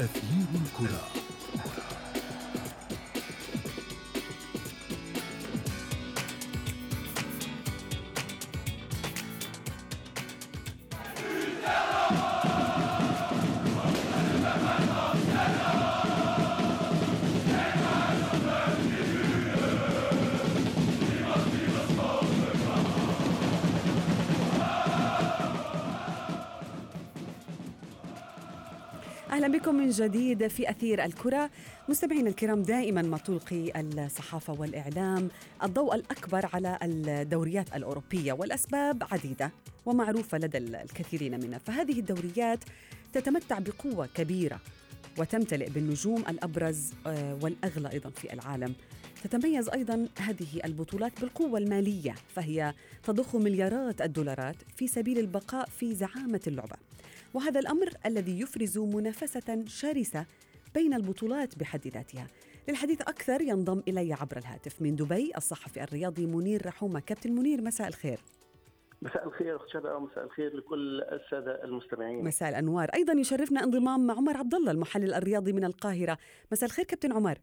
أثير الكرة. بكم من جديد في أثير الكرة. مستمعينا الكرام دائما ما تلقي الصحافة والإعلام الضوء الأكبر على الدوريات الأوروبية والأسباب عديدة ومعروفة لدى الكثيرين منا. فهذه الدوريات تتمتع بقوة كبيرة وتمتلئ بالنجوم الأبرز آه، والأغلى أيضا في العالم. تتميز أيضا هذه البطولات بالقوة المالية فهي تضخ مليارات الدولارات في سبيل البقاء في زعامة اللعبة. وهذا الأمر الذي يفرز منافسة شرسة بين البطولات بحد ذاتها. للحديث أكثر ينضم إلي عبر الهاتف من دبي الصحفي الرياضي منير رحومة كابتن منير مساء الخير. مساء الخير اخت شباب ومساء الخير لكل السادة المستمعين. مساء الأنوار. أيضا يشرفنا انضمام عمر عبد الله المحلل الرياضي من القاهرة. مساء الخير كابتن عمر.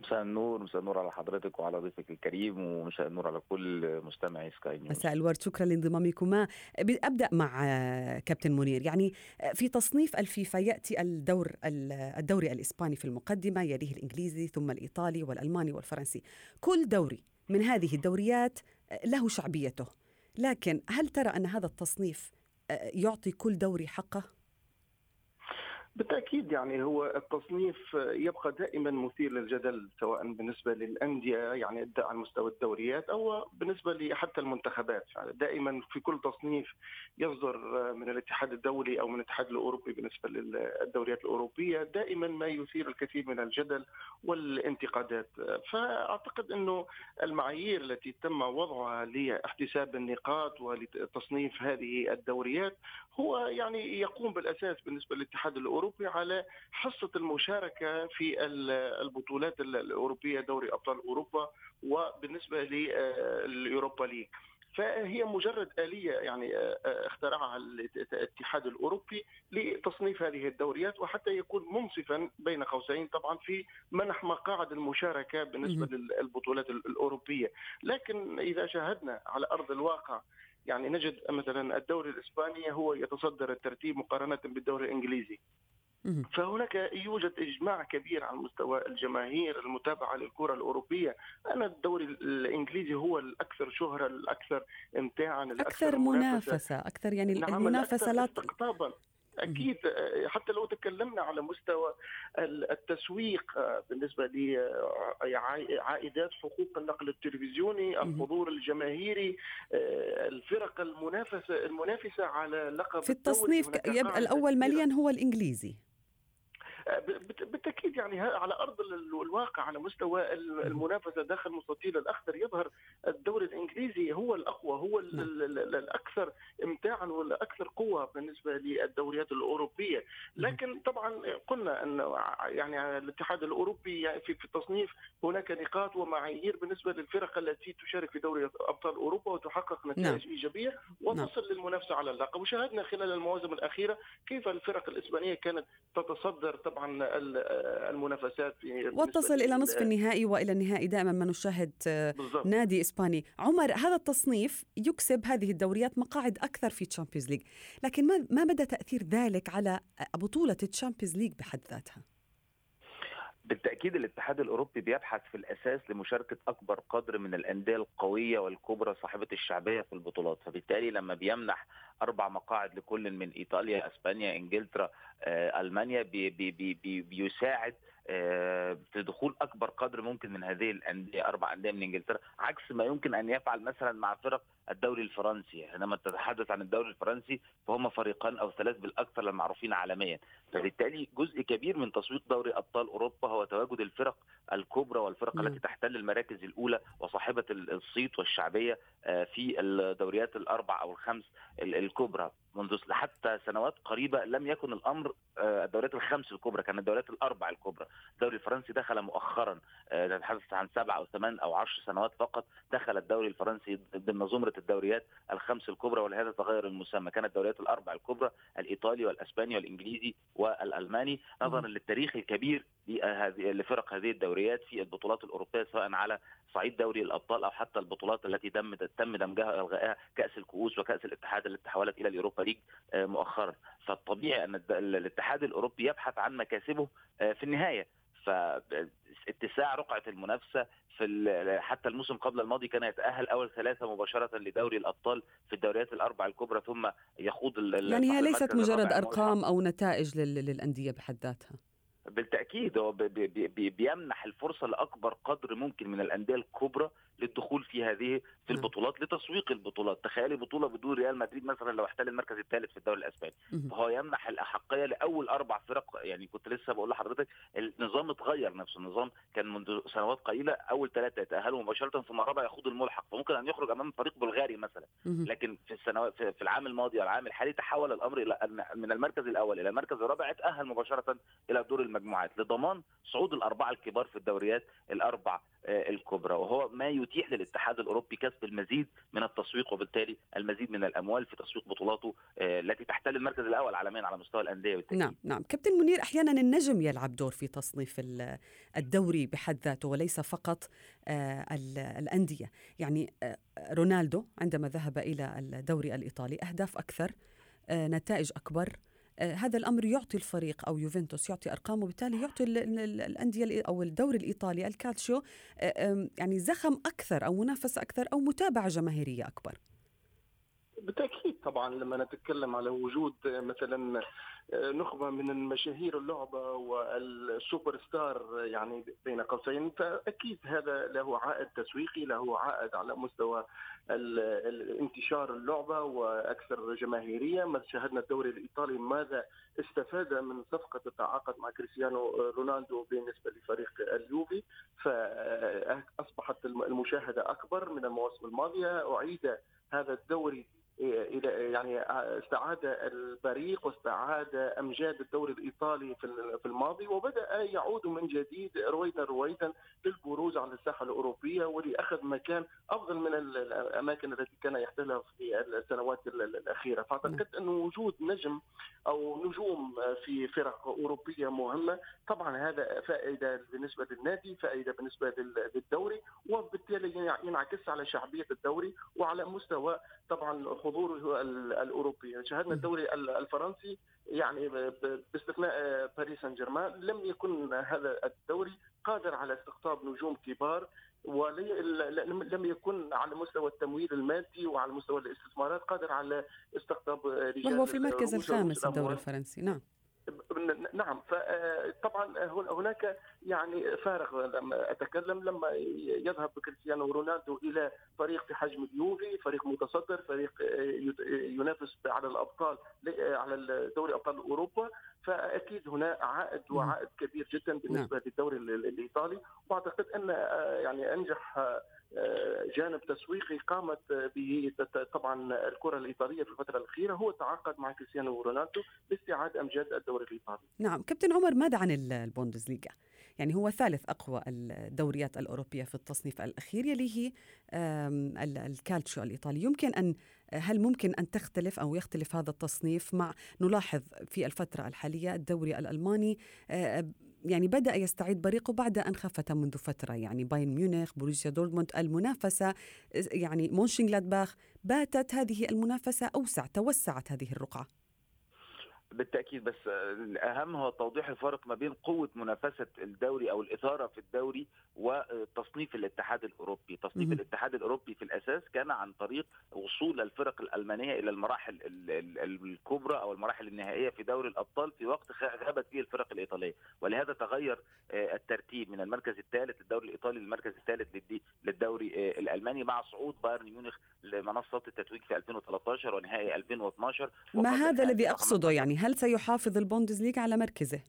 مساء النور مساء النور على حضرتك وعلى ضيفك الكريم ومساء النور على كل مستمعي سكاي نيوز. مساء الورد شكرا لانضمامكما. أبدأ مع كابتن منير. يعني في تصنيف الفيفا يأتي الدور الدوري الإسباني في المقدمة يليه الإنجليزي ثم الإيطالي والألماني والفرنسي. كل دوري من هذه الدوريات له شعبيته. لكن هل ترى أن هذا التصنيف يعطي كل دوري حقه؟ بالتأكيد يعني هو التصنيف يبقى دائما مثير للجدل سواء بالنسبة للأندية يعني على مستوى الدوريات أو بالنسبة حتى المنتخبات. يعني دائما في كل تصنيف يصدر من الاتحاد الدولي أو من الاتحاد الأوروبي بالنسبة للدوريات الأوروبية دائما ما يثير الكثير من الجدل والانتقادات. فأعتقد إنه المعايير التي تم وضعها لاحتساب النقاط ولتصنيف هذه الدوريات هو يعني يقوم بالأساس بالنسبة للاتحاد الأوروبي الاوروبي على حصة المشاركة في البطولات الأوروبية دوري أبطال أوروبا وبالنسبة للاوروبا ليج. فهي مجرد آلية يعني اخترعها الاتحاد الأوروبي لتصنيف هذه الدوريات وحتى يكون منصفا بين قوسين طبعا في منح مقاعد المشاركة بالنسبة للبطولات الأوروبية. لكن إذا شاهدنا على أرض الواقع يعني نجد مثلا الدوري الإسباني هو يتصدر الترتيب مقارنة بالدوري الإنجليزي. فهناك يوجد إجماع كبير على مستوى الجماهير المتابعة للكرة الأوروبية. ان الدوري الإنجليزي هو الأكثر شهرة الأكثر امتاعا الأكثر أكثر منافسة, منافسة. أكثر يعني نعم المنافسة لا استقطابا. أكيد حتى لو تكلمنا على مستوى التسويق بالنسبة لعائدات حقوق النقل التلفزيوني الحضور الجماهيري الفرق المنافسة المنافسة على لقب في التصنيف يبقى الأول مليا هو الإنجليزي. بالتأكيد يعني على أرض الواقع على مستوى المنافسة داخل مستطيل الأخضر يظهر الدوري الإنجليزي هو الأقوى هو الأكثر امتاعا والأكثر قوة بالنسبة للدوريات الأوروبية. لكن طبعا قلنا إن يعني الاتحاد الأوروبي يعني في التصنيف هناك نقاط ومعايير بالنسبة للفرق التي تشارك في دوري أبطال أوروبا وتحقق نتائج نعم. ايجابيه وتصل نعم. للمنافسة على اللقب. وشاهدنا خلال المواسم الأخيرة كيف الفرق الإسبانية كانت تتصدر طبعا المنافسات في وتصل إلى نصف النهائي وإلى النهائي دائما ما نشاهد بالزبط. نادي إسباني. عمر هذا التصنيف يكسب هذه الدوريات مقاعد أكثر في Champions League لكن ما ما مدى تأثير ذلك على بطولة Champions League بحد ذاتها؟ بالتأكيد الاتحاد الأوروبي بيبحث في الأساس لمشاركة أكبر قدر من الأندية القوية والكبرى صاحبة الشعبية في البطولات. فبالتالي لما بيمنح أربع مقاعد لكل من إيطاليا إسبانيا إنجلترا آه، ألمانيا بي بي بي بيساعد آه، في دخول أكبر قدر ممكن من هذه الأندية أربع أندية من إنجلترا. عكس ما يمكن أن يفعل مثلا مع فرق الدوري الفرنسي. عندما تتحدث عن الدوري الفرنسي فهم فريقان أو ثلاث بالأكثر المعروفين عالميا. فبالتالي جزء كبير من تسويق دوري أبطال أوروبا هو تواجد الفرق الكبرى والفرق م. التي تحتل المراكز الأولى وصاحبة الصيت والشعبية آه، في الدوريات الأربع أو الخمس الكبرى. منذ حتى سنوات قريبة لم يكن الأمر آه، الدوريات الخمس الكبرى كانت الدوريات الأربع الكبرى. الدوري الفرنسي دخل مؤخرا نتحدث آه، عن سبع أو ثمان أو عشر سنوات فقط دخل الدوري الفرنسي ضمن زمرة الدوريات الخمس الكبرى ولهذا تغير المسمى. كانت الدوريات الأربع الكبرى الإيطالي والأسباني والإنجليزي والألماني. نظرا للتاريخ الكبير لفرق هذه الدوريات في البطولات الأوروبية سواء على صعيد دوري الأبطال أو حتى البطولات التي تم تم دمجها إلغائها كأس الكؤوس وكأس الاتحاد التي تحولت إلى اليوروبا ليج آه، مؤخرا. فالطبيعي أن الاتحاد الأوروبي يبحث عن مكاسبه آه، في النهاية. فاتساع رقعة المنافسة في حتى الموسم قبل الماضي كان يتأهل أول ثلاثة مباشرة لدوري الأبطال في الدوريات الاربع الكبرى ثم يخوض يعني هي ليست مجرد أرقام أو نتائج للأندية بحد ذاتها. بالتأكيد هو بيمنح الفرصة لأكبر قدر ممكن من الأندية الكبرى للدخول في هذه في. البطولات لتسويق البطولات. تخيلي بطولة بدون ريال مدريد مثلا لو احتل المركز الثالث في الدوري الأسباني. فهو يمنح الأحقية لأول أربع فرق يعني كنت لسه بقول لحضرتك النظام اتغير نفسه. النظام كان منذ سنوات قليلة أول ثلاثة يتأهلوا مباشرة ثم الرابع يخوض الملحق. فممكن أن يخرج أمام فريق بلغاري مثلا. لكن في السنوات في العام الماضي والعام الحالي تحول الأمر إلى من المركز الأول إلى المركز الرابع اتأهل مباشرة إلى دور المجموعات لضمان صعود الأربعة الكبار في الدوريات الأربع آه، الكبرى وهو ما يتيح للاتحاد الأوروبي كسب المزيد من التسويق وبالتالي المزيد من الأموال في تسويق بطولاته آه، التي تحتل المركز الأول عالميا على مستوى الأندية بالتأكيد. نعم نعم كابتن منير أحيانا النجم يلعب دور في تصنيف الدوري بحد ذاته وليس فقط آه، الأندية يعني رونالدو عندما ذهب إلى الدوري الإيطالي أهداف أكثر نتائج أكبر هذا الأمر يعطي الفريق أو يوفنتوس يعطي ارقام وبالتالي يعطي الأندية أو الدوري الإيطالي الكالتشيو آه، يعني زخم أكثر أو منافسه أكثر أو متابعة جماهيرية أكبر. بالتأكيد طبعا لما نتكلم على وجود مثلا نخبة من المشاهير اللعبة والسوبر ستار يعني بين قوسين فأكيد هذا له عائد تسويقي له عائد على مستوى انتشار اللعبة وأكثر جماهيرية. ما شاهدنا الدوري الإيطالي ماذا استفاد من صفقة التعاقد مع كريستيانو رونالدو بالنسبة لفريق اليوفي؟ فأصبحت المشاهدة أكبر من المواسم الماضية. أعيد هذا الدوري إلى يعني استعاد البريق واستعاد أمجاد الدوري الإيطالي في الماضي وبدأ يعود من جديد رويدا رويدا للبروز على الساحة الأوروبية ولاخذ مكان أفضل من الأماكن التي كان يحتلها في السنوات الأخيرة. فأعتقد انه وجود نجم أو نجوم في فرق أوروبية مهمة طبعا هذا فائدة بالنسبة للنادي فائدة بالنسبة للدوري وبالتالي ينعكس على شعبية الدوري وعلى مستوى طبعا حضوره الأوروبي. شاهدنا الدوري الفرنسي يعني باستثناء باريس سان جيرمان لم يكن هذا الدوري قادر على استقطاب نجوم كبار ولم يكن على مستوى التمويل المادي وعلى مستوى الاستثمارات قادر على استقطاب رجال وهو في المركز الخامس الدوري الفرنسي. نعم. نعم فطبعا هناك يعني فارغ لما أتكلم لما يذهب كريستيانو رونالدو إلى فريق في حجم اليوفي فريق متصدر فريق ينافس على الأبطال على دوري أبطال أوروبا. فأكيد هنا عائد وعائد كبير جدا بالنسبة نعم. للدوري الإيطالي وأعتقد أن يعني أنجح جانب تسويقي قامت به طبعا الكرة الإيطالية في الفترة الأخيرة هو تعاقد مع كريستيانو رونالدو لاستعاد أمجاد الدوري الإيطالي. نعم، كابتن عمر ماذا عن البوندسليغا؟ يعني هو ثالث أقوى الدوريات الأوروبية في التصنيف الأخير يليه الكالتشو الإيطالي، يمكن أن هل ممكن أن تختلف أو يختلف هذا التصنيف مع نلاحظ في الفترة الحالية الدوري الألماني يعني بدأ يستعيد بريقه بعد أن خفت منذ فترة يعني بايرن ميونخ بروسيا دورتموند المنافسة يعني مونشنغلادباخ باتت هذه المنافسة أوسع توسعت هذه الرقعة. بالتأكيد بس الأهم هو توضيح الفرق ما بين قوة منافسة الدوري أو الإثارة في الدوري وتصنيف الاتحاد الأوروبي، تصنيف الاتحاد الأوروبي في الأساس كان عن طريق وصول الفرق الألمانية إلى المراحل الكبرى أو المراحل النهائية في دوري الأبطال في وقت غابت فيه الفرق الإيطالية، ولهذا تغير آه، الترتيب من المركز الثالث للدوري الإيطالي للمركز الثالث للدوري آه، الألماني مع صعود بايرن ميونخ لمنصه التتويج في 2013 ونهائي 2012 ما هذا الذي أقصده؟ يعني هل سيحافظ البوندسليغا على مركزه؟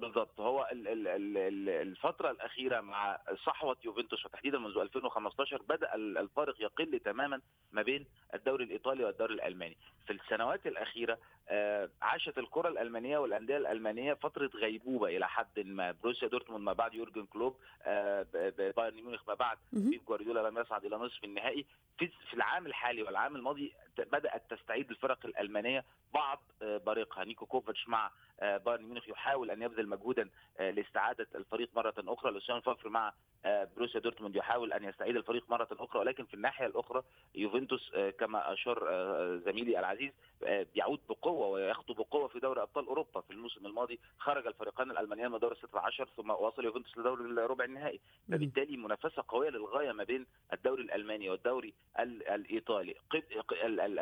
بالضبط هو الفترة الأخيرة مع صحوة يوفنتوس وتحديدا منذ 2015 بدأ الفارق يقل تماما ما بين الدوري الإيطالي والدوري الألماني. في السنوات الأخيرة آه، عاشت الكرة الألمانية والأندية الألمانية فترة غيبوبة إلى حد ما. بروسيا دورتموند ما بعد يورجن كلوب بايرن ميونخ ما بعد بيب جوارديولا لم يصعد إلى نصف النهائي. في العام الحالي والعام الماضي بدأت تستعيد الفرق الألمانية بعض بريقها نيكو كوفاتش مع بايرن ميونخ يحاول أن يبذل مجهودا لاستعادة الفريق مرة أخرى لوسيان فافر مع بروسيا دورتموند يحاول أن يستعيد الفريق مرة أخرى. ولكن في الناحية الأخرى يوفنتوس كما أشار زميلي العزيز يعود بقوة ويخطو بقوة في دوري أبطال أوروبا في الموسم الماضي خرج الفريقان الألمانيان من دور 16 ثم وصل يوفنتوس لدور الربع النهائي. فبالتالي منافسة قوية للغاية ما بين الدوري الألماني والدوري الإيطالي.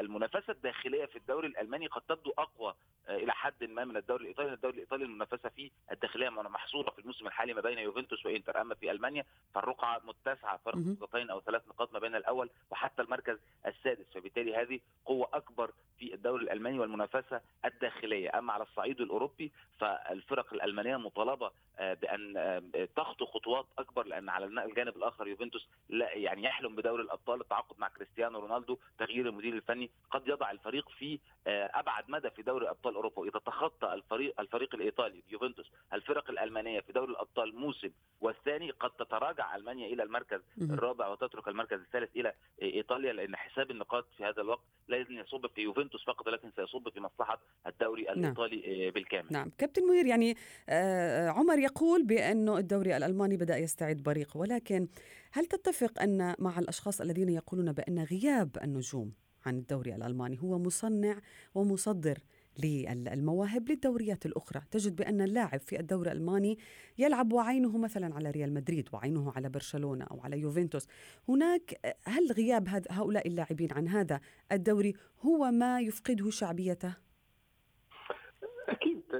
المنافسة الداخلية في الدوري الألماني قد تبدو أقوى إلى حد ما من الدوري الإيطالي. الدوري الإيطالي المنافسة فيه الداخلية محصورة في الموسم الحالي ما بين يوفنتوس وإنتر أما في ألمانيا فالرقعة متسعة فرق نقطتين أو ثلاث نقاط ما بين الأول وحتى المركز السادس. فبالتالي هذه قوه اكبر في الدوري الالماني والمنافسه الداخليه اما على الصعيد الأوروبي فالفرق الألمانية مطالبة بأن تخطو خطوات أكبر لأن على الجانب الآخر يوفنتوس لا يعني يحلم بدوري الأبطال التعاقد مع كريستيانو رونالدو تغيير المدير الفني قد يضع الفريق في أبعد مدى في دوري أبطال أوروبا واذا تخطى الفريق الفريق الإيطالي يوفنتوس الفرق الألمانية في دوري الأبطال موسم والثاني قد تتراجع ألمانيا إلى المركز الرابع وتترك المركز الثالث إلى إيطاليا لأن حساب النقاط في هذا الوقت لا يصب في يوفنتوس فقط ولكن سيصب في مصلحة الدوري الإيطالي نعم. بالكامل. نعم، كابتن منير يعني آه عمر يقول بانه الدوري الألماني بدأ يستعيد بريقه ولكن هل تتفق أن مع الأشخاص الذين يقولون بأن غياب النجوم عن الدوري الألماني هو مصنع ومصدر للمواهب للدوريات الأخرى تجد بأن اللاعب في الدوري الألماني يلعب وعينه مثلا على ريال مدريد وعينه على برشلونة أو على يوفنتوس هناك هل غياب هؤلاء اللاعبين عن هذا الدوري هو ما يفقده شعبيته؟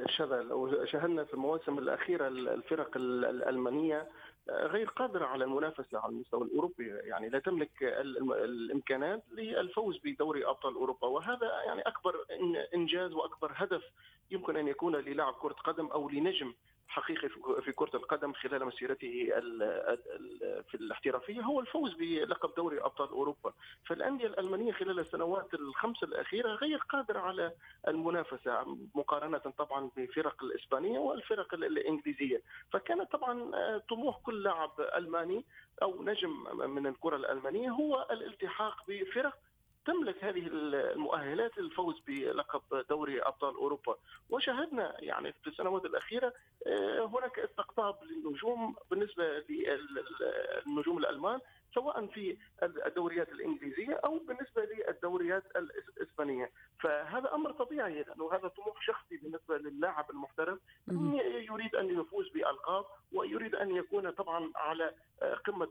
شذا لو شاهدنا في المواسم الأخيرة الفرق الألمانية غير قادرة على المنافسة على المستوى الأوروبي. يعني لا تملك الإمكانات للفوز بدوري أبطال أوروبا. وهذا يعني أكبر إنجاز وأكبر هدف يمكن أن يكون للاعب كرة قدم أو لنجم حقيقي في كرة القدم خلال مسيرته في الاحترافية هو الفوز بلقب دوري أبطال أوروبا. فالأندية الألمانية خلال السنوات الخمس الأخيرة غير قادرة على المنافسة مقارنة طبعا بفرق الإسبانية والفرق الإنجليزية. فكانت طبعا طموح كل لاعب ألماني أو نجم من الكرة الألمانية هو الالتحاق بفرق تملك هذه المؤهلات للفوز بلقب دوري أبطال أوروبا. وشاهدنا يعني في السنوات الأخيرة هناك استقطاب للنجوم بالنسبة للنجوم الألمان سواء في الدوريات الإنجليزية أو بالنسبة للدوريات الاسبانيه فهذا أمر طبيعي لأنه هذا طموح شخصي بالنسبة للاعب المحترف يريد أن يفوز بألقاب ويريد أن يكون طبعا على قمة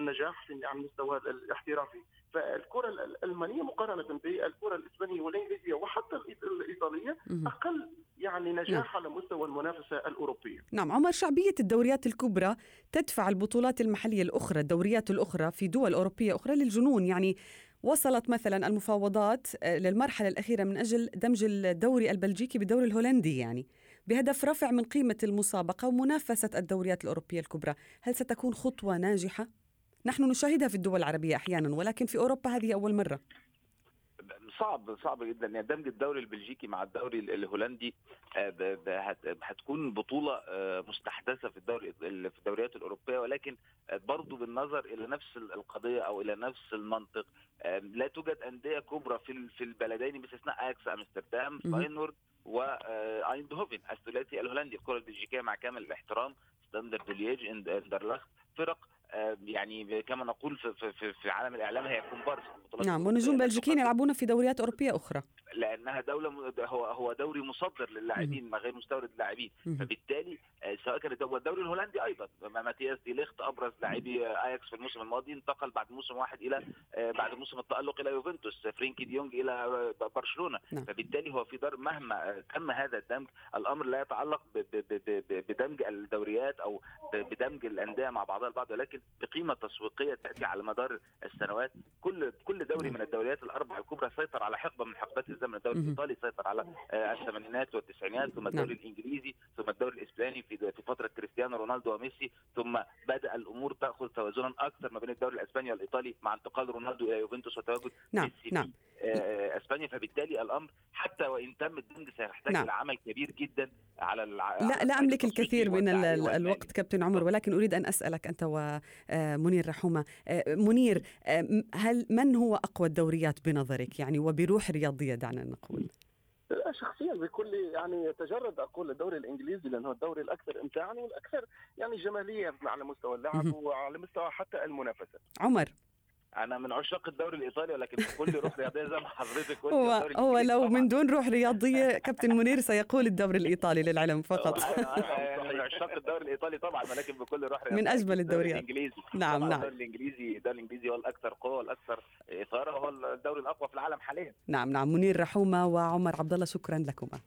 النجاح على المستوى الاحترافي. فالكرة الألمانية مقارنة بالكرة الإسبانية والإنجليزية وحتى الإيطالية أقل يعني نجاح على مستوى المنافسة الأوروبية. نعم عمر شعبية الدوريات الكبرى تدفع البطولات المحلية الأخرى الدوريات الأخرى في دول أوروبية أخرى للجنون. يعني وصلت مثلا المفاوضات للمرحلة الأخيرة من أجل دمج الدوري البلجيكي بالدوري الهولندي يعني بهدف رفع من قيمة المسابقة ومنافسة الدوريات الأوروبية الكبرى، هل ستكون خطوة ناجحة؟ نحن نشاهدها في الدول العربية أحيانا ولكن في أوروبا هذه أول مرة. صعب صعب جدا. يعني دمج الدوري البلجيكي مع الدوري الهولندي هتكون بطولة مستحدثة في الدوري في الدوريات الأوروبية. ولكن برضو بالنظر إلى نفس القضية أو إلى نفس المنطق لا توجد أندية كبرى في في البلدين باستثناء أياكس أمستردام فاينورد وايندهوفن الثلاثي الهولندي الكرة البلجيكية مع كامل الاحترام ستاندرد ليج إندرلخت فرق يعني كما نقول في في في عالم الإعلام هي كومبارس نعم ونجوم بلجيكيين يلعبون في دوريات أوروبية أخرى. لأنها دولة هو هو دوري مصدر للاعبين غير مستورد للاعبين فبالتالي سواء كان الدوري الهولندي أيضا. ماتياس دي ليخت أبرز لاعبي آياكس في الموسم الماضي انتقل بعد موسم واحد إلى بعد موسم التألق إلى يوفنتوس. فرينكي ديونج إلى برشلونة. نعم. فبالتالي هو في دار مهما تم هذا الدمج الأمر لا يتعلق بدمج الدوريات أو بدمج الأندية مع بعضها البعض ولكن بقيمة تسويقية تأتي على مدار السنوات. كل كل دوري من الدوريات الأربع الكبرى سيطر على حقبة من حقبات الزمن الدوري الإيطالي سيطر على الثمانينات والتسعينات ثم الدوري نعم. الإنجليزي ثم الدوري الإسباني في في فترة كريستيانو رونالدو وميسي ثم بدأ الأمور تأخذ توازنا أكثر ما بين الدوري الأسباني والإيطالي مع انتقال رونالدو إلى يوفنتوس وتواجد نعم. ميسي نعم. في اسبانيا فبالتالي الامر حتى وان تم الدمج سيحتاج نعم. إلى عمل كبير جدا على الع... لا لا أملك الكثير من الوقت كابتن عمر ولكن أريد أن أسألك أنت ومنير رحومة. منير هل من هو أقوى الدوريات بنظرك؟ يعني وبروح رياضيه دعنا نقول. لا شخصيا بكل يعني يتجرد أقول الدوري الإنجليزي لأنه الدوري الأكثر امتاعا والأكثر يعني جمالية على مستوى اللعب وعلى مستوى حتى المنافسة. عمر. أنا من عشاق الدوري الايطالي ولكن بكل روح رياضية زي ما حضرتك قلت هو هو لو طبعا. من دون روح رياضية كابتن منير سيقول الدوري الإيطالي للعلم فقط. من عشاق الدوري الإيطالي طبعا ولكن بكل روح رياضية. من أجمل الدوريات. الإنجليزي. نعم نعم. الدوري الإنجليزي الدوري الإنجليزي هو الأكثر قوة والاكثر إثارة وهو الدوري الأقوى في العالم حاليا. نعم نعم. منير رحومة وعمر عبد الله شكرا لكما.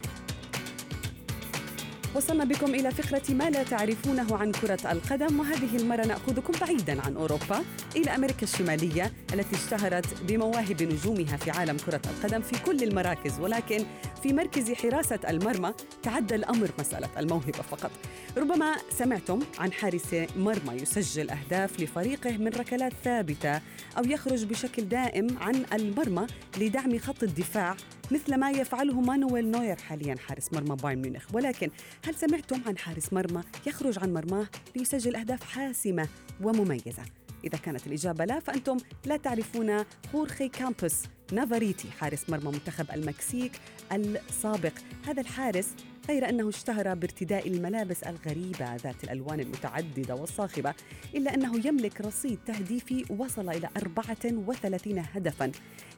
وصلنا بكم إلى فقرة ما لا تعرفونه عن كرة القدم وهذه المرة نأخذكم بعيدا عن أوروبا إلى أمريكا الشمالية التي اشتهرت بمواهب نجومها في عالم كرة القدم في كل المراكز ولكن في مركز حراسة المرمى تعدى الأمر مسألة الموهبة فقط. ربما سمعتم عن حارس مرمى يسجل أهداف لفريقه من ركلات ثابتة أو يخرج بشكل دائم عن المرمى لدعم خط الدفاع مثل ما يفعله مانويل نوير حاليا حارس مرمى بايرن ميونخ. ولكن هل سمعتم عن حارس مرمى يخرج عن مرماه ليسجل أهداف حاسمة ومميزة؟ إذا كانت الإجابة لا فأنتم لا تعرفون خورخي كامبوس نافاريتي حارس مرمى منتخب المكسيك السابق. هذا الحارس غير أنه اشتهر بارتداء الملابس الغريبة ذات الألوان المتعددة والصاخبة إلا أنه يملك رصيد تهديفي وصل إلى 34 هدفا.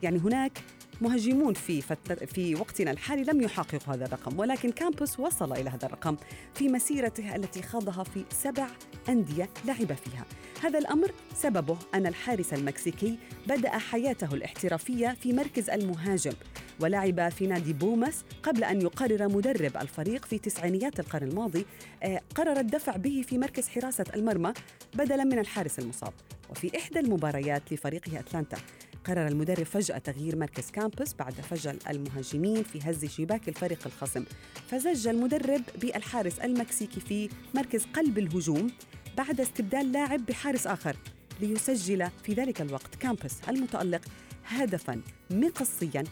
يعني هناك مهاجمون في في وقتنا الحالي لم يحققوا هذا الرقم ولكن كامبوس وصل إلى هذا الرقم في مسيرته التي خاضها في سبع أندية لعب فيها. هذا الأمر سببه أن الحارس المكسيكي بدأ حياته الاحترافية في مركز المهاجم ولعب في نادي بوماس قبل أن يقرر مدرب الفريق في تسعينيات القرن الماضي آه، قرر الدفع به في مركز حراسة المرمى بدلا من الحارس المصاب. وفي إحدى المباريات لفريقه أتلانتا قرر المدرب فجأة تغيير مركز كامبس بعد فشل المهاجمين في هز شباك الفريق الخصم. فزج المدرب بالحارس المكسيكي في مركز قلب الهجوم بعد استبدال لاعب بحارس آخر ليسجل في ذلك الوقت كامبس المتألق هدفا مقصيا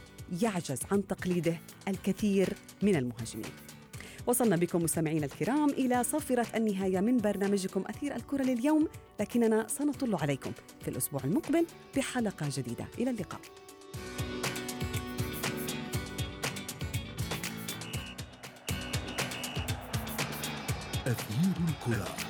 يعجز عن تقليده الكثير من المهاجمين. وصلنا بكم مستمعينا الكرام إلى صافرة النهاية من برنامجكم أثير الكرة لليوم لكننا سنطل عليكم في الأسبوع المقبل بحلقة جديدة. إلى اللقاء. أثير الكرة.